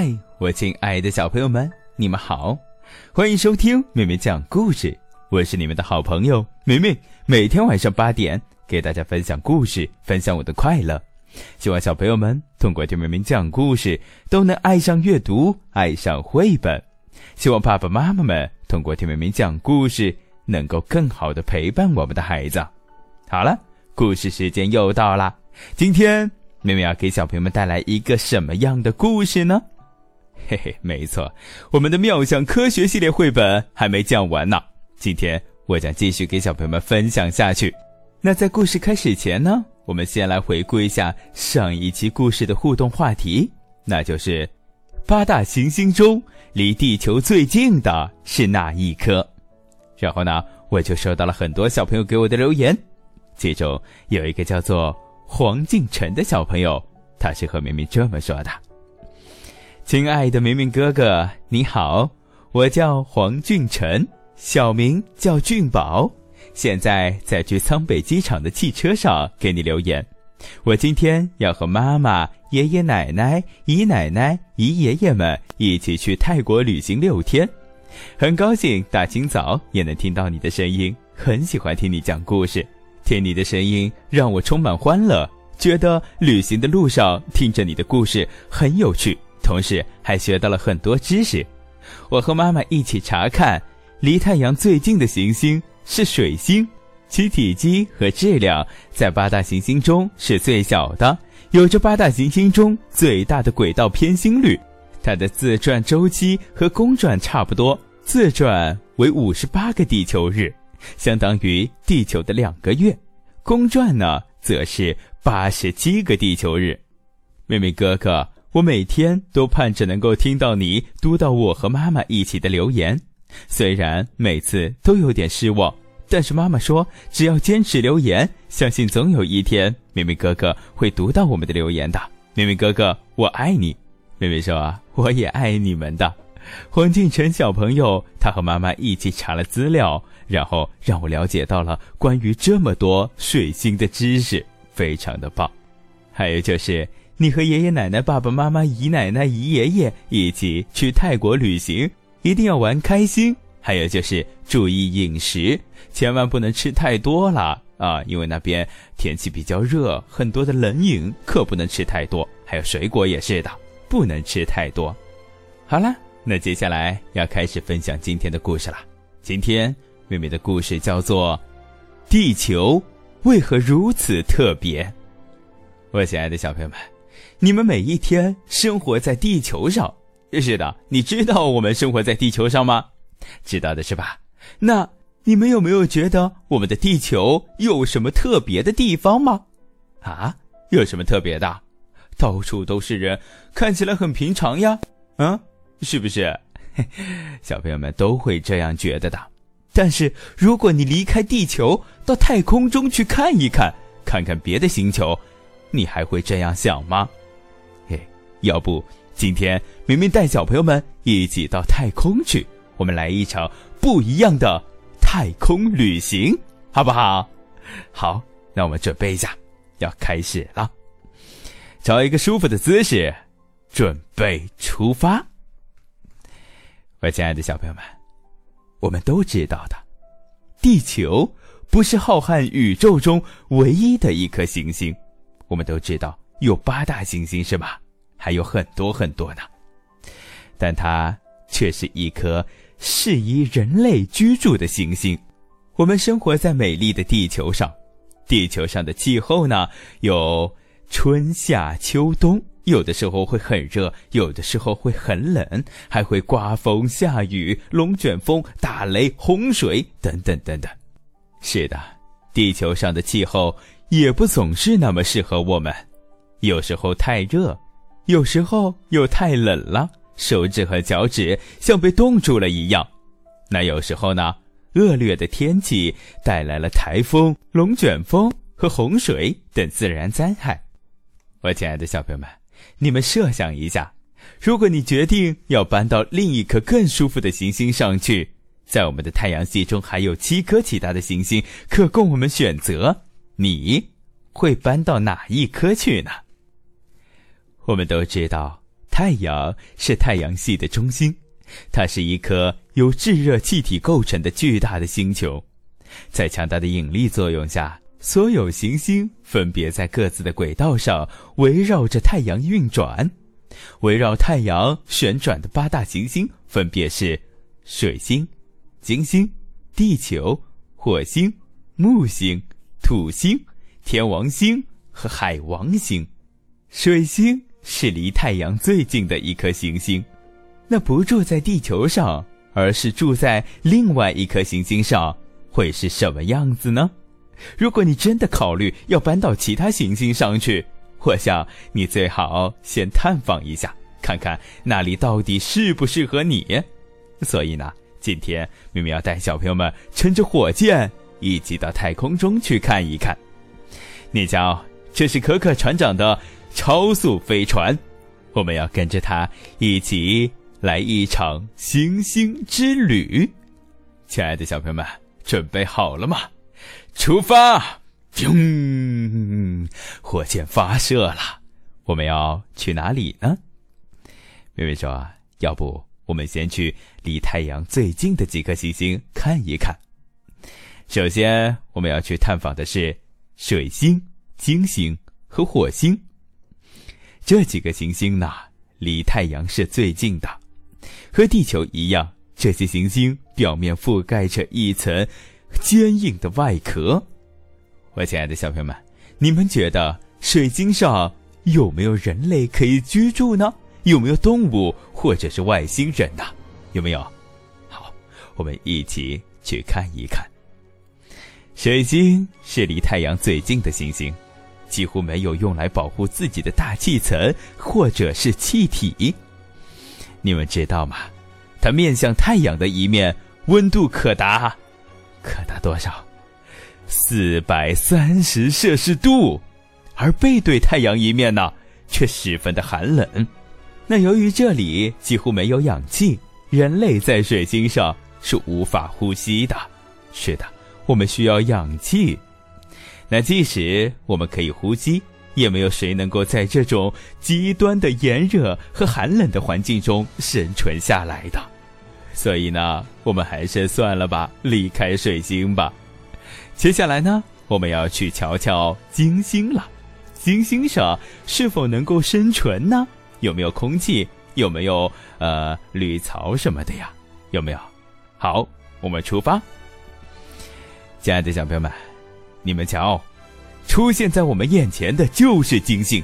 嗨，我亲爱的小朋友们，你们好，欢迎收听妹妹讲故事。我是你们的好朋友梅梅，每天晚上八点给大家分享故事，分享我的快乐。希望小朋友们通过听妹妹讲故事，都能爱上阅读，爱上绘本。希望爸爸妈妈们通过听妹妹讲故事，能够更好的陪伴我们的孩子。好了，故事时间又到了，今天妹妹要给小朋友们带来一个什么样的故事呢？嘿嘿，没错，我们的妙想科学系列绘本还没讲完呢。今天我将继续给小朋友们分享下去。那在故事开始前呢，我们先来回顾一下上一期故事的互动话题，那就是八大行星中离地球最近的是哪一颗？然后呢，我就收到了很多小朋友给我的留言，其中有一个叫做黄敬晨的小朋友，他是和明明这么说的：“亲爱的明明哥哥，你好，我叫黄俊辰。”小名叫俊宝，现在在去仓北机场的汽车上给你留言。我今天要和妈妈、爷爷奶奶、姨奶奶、姨爷爷们一起去泰国旅行六天，很高兴大清早也能听到你的声音，很喜欢听你讲故事，听你的声音让我充满欢乐，觉得旅行的路上听着你的故事很有趣，同时还学到了很多知识。我和妈妈一起查看。离太阳最近的行星是水星，其体积和质量在八大行星中是最小的，有着八大行星中最大的轨道偏心率。它的自转周期和公转差不多，自转为五十八个地球日，相当于地球的两个月；公转呢，则是八十七个地球日。妹妹哥哥，我每天都盼着能够听到你读到我和妈妈一起的留言。虽然每次都有点失望，但是妈妈说，只要坚持留言，相信总有一天，明明哥哥会读到我们的留言的。明明哥哥，我爱你。妹妹说啊，我也爱你们的。黄敬晨小朋友，他和妈妈一起查了资料，然后让我了解到了关于这么多水星的知识，非常的棒。还有就是，你和爷爷奶奶、爸爸妈妈、姨奶奶、姨爷爷一起去泰国旅行。一定要玩开心，还有就是注意饮食，千万不能吃太多了啊！因为那边天气比较热，很多的冷饮可不能吃太多，还有水果也是的，不能吃太多。好了，那接下来要开始分享今天的故事了。今天妹妹的故事叫做《地球为何如此特别》。我亲爱的小朋友们，你们每一天生活在地球上。是的，你知道我们生活在地球上吗？知道的是吧？那你们有没有觉得我们的地球有什么特别的地方吗？啊，有什么特别的？到处都是人，看起来很平常呀。嗯，是不是？小朋友们都会这样觉得的。但是如果你离开地球，到太空中去看一看，看看别的星球，你还会这样想吗？嘿，要不？今天明明带小朋友们一起到太空去，我们来一场不一样的太空旅行，好不好？好，那我们准备一下，要开始了。找一个舒服的姿势，准备出发。我亲爱的小朋友们，我们都知道的，地球不是浩瀚宇宙中唯一的一颗行星。我们都知道有八大行星，是吧？还有很多很多呢，但它却是一颗适宜人类居住的行星。我们生活在美丽的地球上，地球上的气候呢，有春夏秋冬，有的时候会很热，有的时候会很冷，还会刮风下雨、龙卷风、打雷、洪水等等等等。是的，地球上的气候也不总是那么适合我们，有时候太热。有时候又太冷了，手指和脚趾像被冻住了一样。那有时候呢，恶劣的天气带来了台风、龙卷风和洪水等自然灾害。我亲爱的小朋友们，你们设想一下，如果你决定要搬到另一颗更舒服的行星上去，在我们的太阳系中还有七颗其他的行星可供我们选择，你会搬到哪一颗去呢？我们都知道，太阳是太阳系的中心，它是一颗由炙热气体构成的巨大的星球，在强大的引力作用下，所有行星分别在各自的轨道上围绕着太阳运转。围绕太阳旋转的八大行星分别是水星、金星、地球、火星、木星、土星、天王星和海王星。水星。是离太阳最近的一颗行星，那不住在地球上，而是住在另外一颗行星上，会是什么样子呢？如果你真的考虑要搬到其他行星上去，我想你最好先探访一下，看看那里到底适不适合你。所以呢，今天明明要带小朋友们乘着火箭一起到太空中去看一看。你瞧，这是可可船长的。超速飞船，我们要跟着他一起来一场星星之旅。亲爱的小朋友们，准备好了吗？出发！砰！火箭发射了。我们要去哪里呢？妹妹说：“要不我们先去离太阳最近的几颗行星看一看。首先，我们要去探访的是水星、金星和火星。”这几个行星呢，离太阳是最近的，和地球一样，这些行星表面覆盖着一层坚硬的外壳。我亲爱的小朋友们，你们觉得水晶上有没有人类可以居住呢？有没有动物或者是外星人呢？有没有？好，我们一起去看一看。水晶是离太阳最近的行星。几乎没有用来保护自己的大气层或者是气体。你们知道吗？它面向太阳的一面温度可达，可达多少？四百三十摄氏度。而背对太阳一面呢，却十分的寒冷。那由于这里几乎没有氧气，人类在水晶上是无法呼吸的。是的，我们需要氧气。那即使我们可以呼吸，也没有谁能够在这种极端的炎热和寒冷的环境中生存下来的。所以呢，我们还是算了吧，离开水星吧。接下来呢，我们要去瞧瞧金星了。金星上是否能够生存呢？有没有空气？有没有呃绿草什么的呀？有没有？好，我们出发。亲爱的小朋友们。你们瞧，出现在我们眼前的就是金星。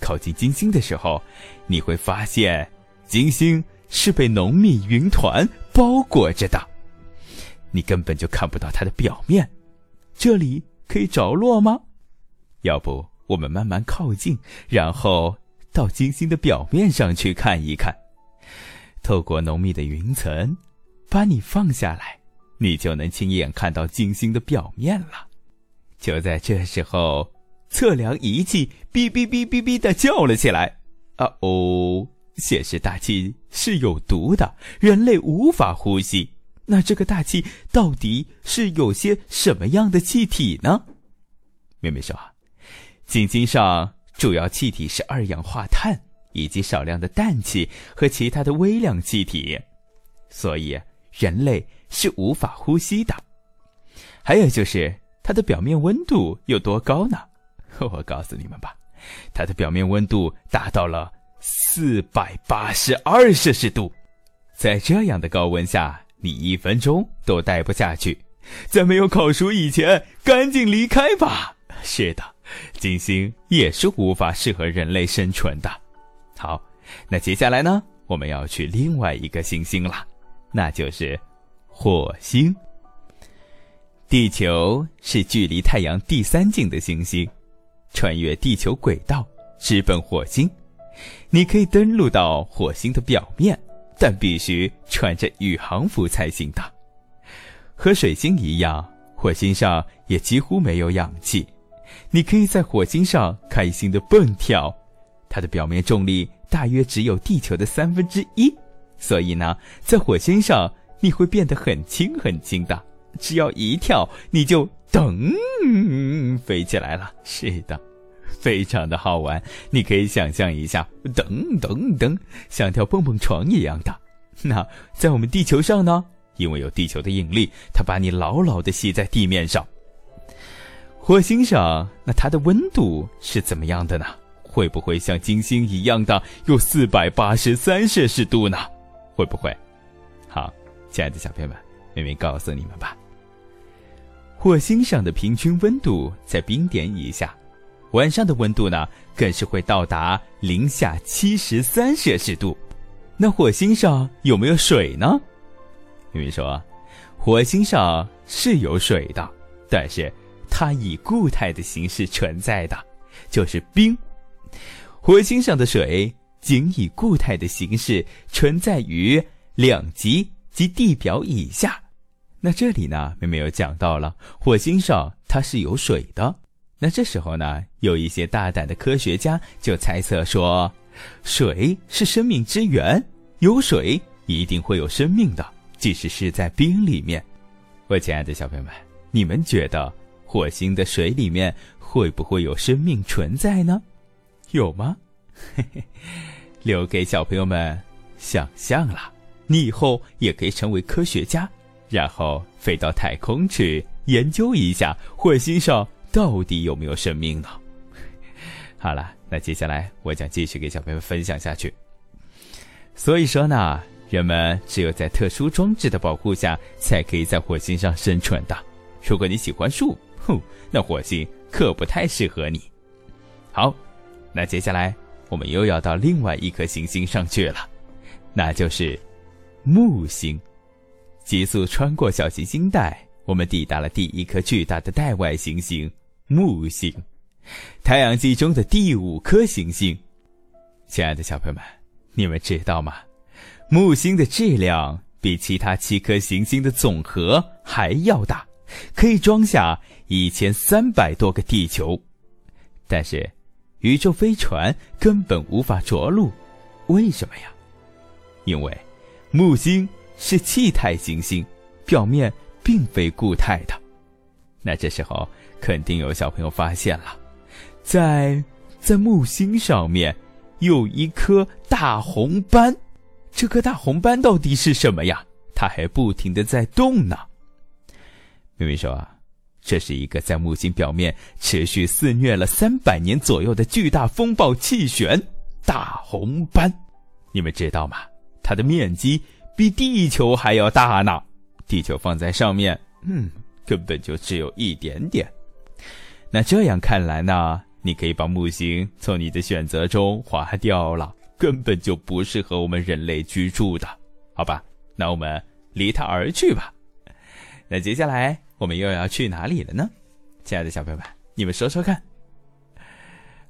靠近金星的时候，你会发现，金星是被浓密云团包裹着的，你根本就看不到它的表面。这里可以着落吗？要不我们慢慢靠近，然后到金星的表面上去看一看。透过浓密的云层，把你放下来，你就能亲眼看到金星的表面了。就在这时候，测量仪器哔哔哔哔哔的叫了起来。啊哦，显示大气是有毒的，人类无法呼吸。那这个大气到底是有些什么样的气体呢？妹妹说，金星上主要气体是二氧化碳以及少量的氮气和其他的微量气体，所以人类是无法呼吸的。还有就是。它的表面温度有多高呢？我告诉你们吧，它的表面温度达到了四百八十二摄氏度。在这样的高温下，你一分钟都待不下去。在没有烤熟以前，赶紧离开吧。是的，金星也是无法适合人类生存的。好，那接下来呢，我们要去另外一个行星了，那就是火星。地球是距离太阳第三近的行星，穿越地球轨道直奔火星。你可以登陆到火星的表面，但必须穿着宇航服才行的。和水星一样，火星上也几乎没有氧气。你可以在火星上开心的蹦跳，它的表面重力大约只有地球的三分之一，所以呢，在火星上你会变得很轻很轻的。只要一跳，你就噔飞起来了。是的，非常的好玩。你可以想象一下，噔噔噔，像跳蹦蹦床一样的。那在我们地球上呢？因为有地球的引力，它把你牢牢的吸在地面上。火星上，那它的温度是怎么样的呢？会不会像金星一样的有四百八十三摄氏度呢？会不会？好，亲爱的小朋友们，妹妹告诉你们吧。火星上的平均温度在冰点以下，晚上的温度呢，更是会到达零下七十三摄氏度。那火星上有没有水呢？妹妹说，火星上是有水的，但是它以固态的形式存在的，就是冰。火星上的水仅以固态的形式存在于两极及地表以下。那这里呢，妹妹又讲到了火星上它是有水的。那这时候呢，有一些大胆的科学家就猜测说，水是生命之源，有水一定会有生命的，即使是在冰里面。我亲爱的小朋友们，你们觉得火星的水里面会不会有生命存在呢？有吗？嘿嘿，留给小朋友们想象了。你以后也可以成为科学家，然后飞到太空去研究一下火星上到底有没有生命呢？好了，那接下来我将继续给小朋友们分享下去。所以说呢，人们只有在特殊装置的保护下，才可以在火星上生存的。如果你喜欢树，哼，那火星可不太适合你。好。那接下来，我们又要到另外一颗行星上去了，那就是木星。急速穿过小行星带，我们抵达了第一颗巨大的带外行星——木星，太阳系中的第五颗行星。亲爱的小朋友们，你们知道吗？木星的质量比其他七颗行星的总和还要大，可以装下一千三百多个地球。但是。宇宙飞船根本无法着陆，为什么呀？因为木星是气态行星，表面并非固态的。那这时候肯定有小朋友发现了，在在木星上面有一颗大红斑，这颗大红斑到底是什么呀？它还不停的在动呢。妹妹说啊。这是一个在木星表面持续肆虐了三百年左右的巨大风暴气旋——大红斑。你们知道吗？它的面积比地球还要大呢。地球放在上面，嗯，根本就只有一点点。那这样看来呢？你可以把木星从你的选择中划掉了，根本就不适合我们人类居住的，好吧？那我们离它而去吧。那接下来。我们又要去哪里了呢？亲爱的小朋友们，你们说说看。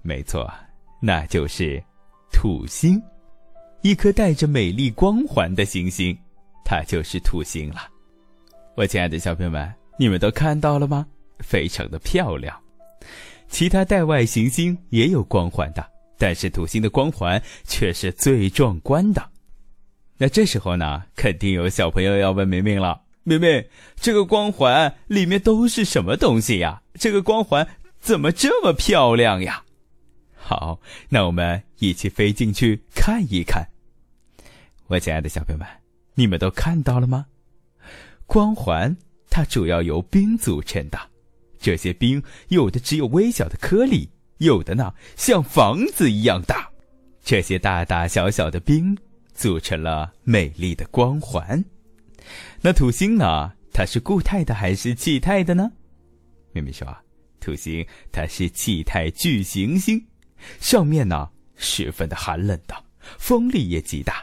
没错，那就是土星，一颗带着美丽光环的行星，它就是土星了。我亲爱的小朋友们，你们都看到了吗？非常的漂亮。其他带外行星也有光环的，但是土星的光环却是最壮观的。那这时候呢，肯定有小朋友要问明明了。明明，这个光环里面都是什么东西呀？这个光环怎么这么漂亮呀？好，那我们一起飞进去看一看。我亲爱的小朋友们，你们都看到了吗？光环它主要由冰组成的，这些冰有的只有微小的颗粒，有的呢像房子一样大。这些大大小小的冰组成了美丽的光环。那土星呢？它是固态的还是气态的呢？妹妹说啊，土星它是气态巨行星，上面呢十分的寒冷的，风力也极大。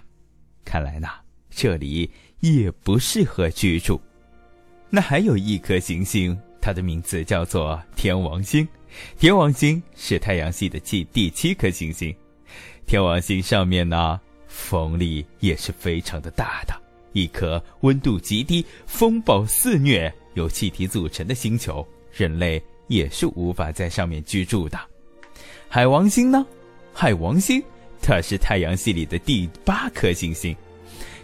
看来呢，这里也不适合居住。那还有一颗行星，它的名字叫做天王星。天王星是太阳系的第第七颗行星。天王星上面呢，风力也是非常的大的。一颗温度极低、风暴肆虐、由气体组成的星球，人类也是无法在上面居住的。海王星呢？海王星它是太阳系里的第八颗行星，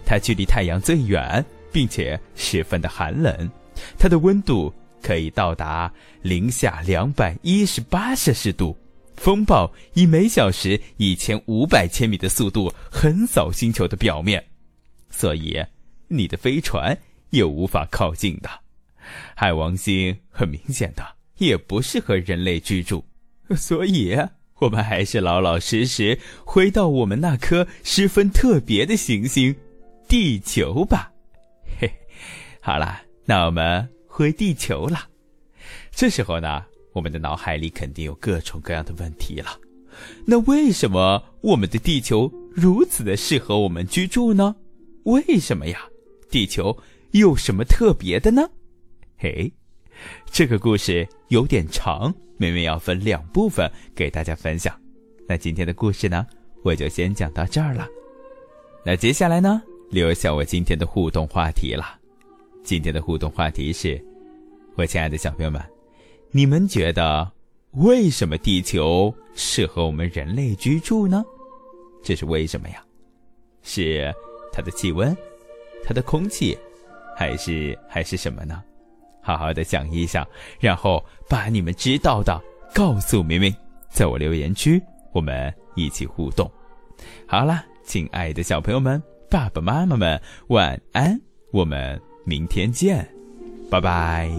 它距离太阳最远，并且十分的寒冷，它的温度可以到达零下两百一十八摄氏度，风暴以每小时一千五百千米的速度横扫星球的表面，所以你的飞船也无法靠近的。海王星很明显的也不适合人类居住，所以我们还是老老实实回到我们那颗十分特别的行星——地球吧。嘿，好了，那我们回地球了。这时候呢？我们的脑海里肯定有各种各样的问题了，那为什么我们的地球如此的适合我们居住呢？为什么呀？地球有什么特别的呢？嘿，这个故事有点长，妹妹要分两部分给大家分享。那今天的故事呢，我就先讲到这儿了。那接下来呢，留下我今天的互动话题了。今天的互动话题是，我亲爱的小朋友们。你们觉得为什么地球适合我们人类居住呢？这是为什么呀？是它的气温、它的空气，还是还是什么呢？好好的想一想，然后把你们知道的告诉明明，在我留言区，我们一起互动。好啦，亲爱的小朋友们，爸爸妈妈们，晚安，我们明天见，拜拜。